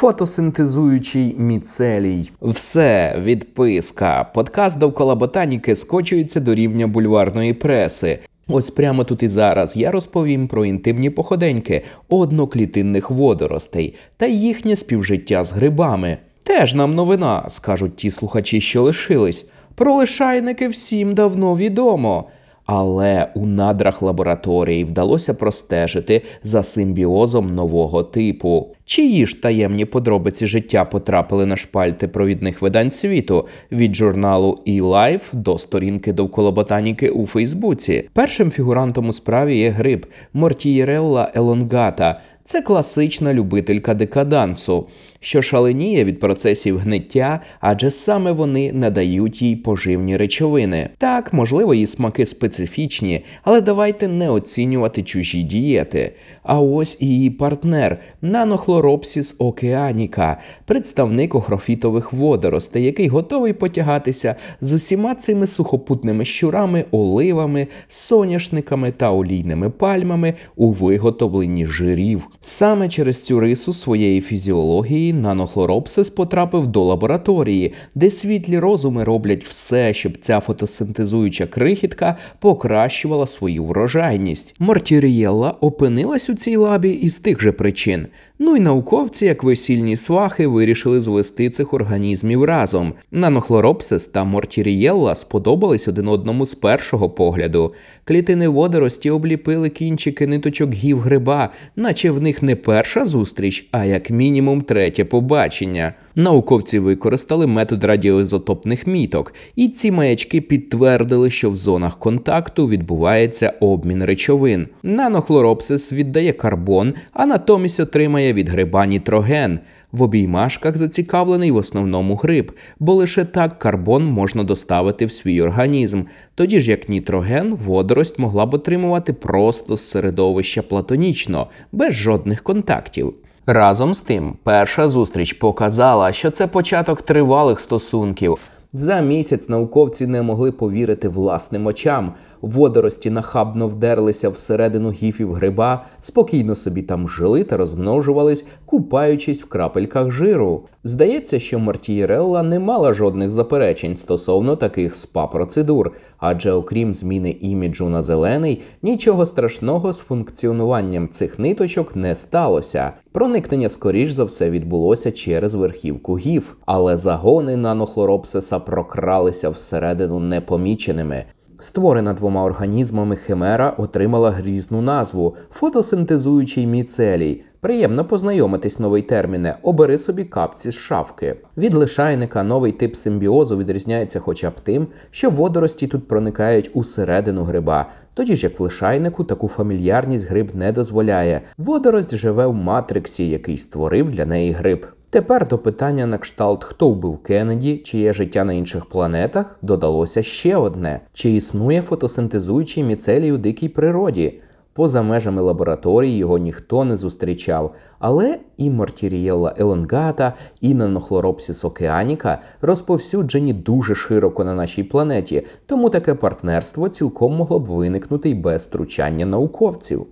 Фотосинтезуючий міцелій. Все, відписка. Подкаст довкола ботаніки скочується до рівня бульварної преси. Ось прямо тут і зараз я розповім про інтимні походеньки одноклітинних водоростей та їхнє співжиття з грибами. Теж нам новина, скажуть ті слухачі, що лишились. Про лишайники всім давно відомо. Але у надрах лабораторії вдалося простежити за симбіозом нового типу. Чиї ж таємні подробиці життя потрапили на шпальти провідних видань світу від журналу eLife до сторінки довкола ботаніки у Фейсбуці. Першим фігурантом у справі є гриб Мортієрелла елонгата. Це класична любителька декадансу, що шаленіє від процесів гниття, адже саме вони надають їй поживні речовини. Так, можливо, її смаки специфічні, але давайте не оцінювати чужі дієти. А ось і її партнер Нанохлоропсіс океаніка, представник охрофітових водоростей, який готовий потягатися з усіма цими сухопутними щурами, оливами, соняшниками та олійними пальмами у виготовленні жирів. Саме через цю рису своєї фізіології нанохлоропсис потрапив до лабораторії, де світлі розуми роблять все, щоб ця фотосинтезуюча крихітка покращувала свою врожайність. Мартірієлла опинилась у цій лабі із тих же причин. Ну і науковці, як весільні свахи, вирішили звести цих організмів разом. Нанохлоропсис та мортірієлла сподобались один одному з першого погляду. Клітини водорості обліпили кінчики ниточок гів гриба, наче в них не перша зустріч, а як мінімум третє побачення. Науковці використали метод радіоізотопних міток, і ці маячки підтвердили, що в зонах контакту відбувається обмін речовин. Нанохлоропсис віддає карбон, а натомість отримає від гриба нітроген. В обіймашках зацікавлений в основному гриб, бо лише так карбон можна доставити в свій організм. Тоді ж як нітроген, водорость могла б отримувати просто з середовища платонічно, без жодних контактів. Разом з тим, перша зустріч показала, що це початок тривалих стосунків. За місяць науковці не могли повірити власним очам. Водорості нахабно вдерлися всередину гіфів гриба, спокійно собі там жили та розмножувались, купаючись в крапельках жиру. Здається, що Мартієрелла не мала жодних заперечень стосовно таких спа-процедур, адже окрім зміни іміджу на зелений, нічого страшного з функціонуванням цих ниточок не сталося. Проникнення, скоріш за все, відбулося через верхівку гіф, але загони нанохлоропсиса прокралися всередину непоміченими. Створена двома організмами химера отримала грізну назву фотосинтезуючий міцелій. Приємно познайомитись новий терміне. Обери собі капці з шавки. Від лишайника новий тип симбіозу відрізняється хоча б тим, що водорості тут проникають усередину гриба. Тоді ж як в лишайнику таку фамільярність гриб не дозволяє. Водорость живе в матриксі, який створив для неї гриб. Тепер до питання на кшталт, хто вбив Кеннеді, чи є життя на інших планетах, додалося ще одне: чи існує фотосинтезуючий міцелій у дикій природі? Поза межами лабораторії його ніхто не зустрічав, але і Мортірієлла Еленгата, і Нанохлоропсіс океаніка розповсюджені дуже широко на нашій планеті, тому таке партнерство цілком могло б виникнути й без втручання науковців.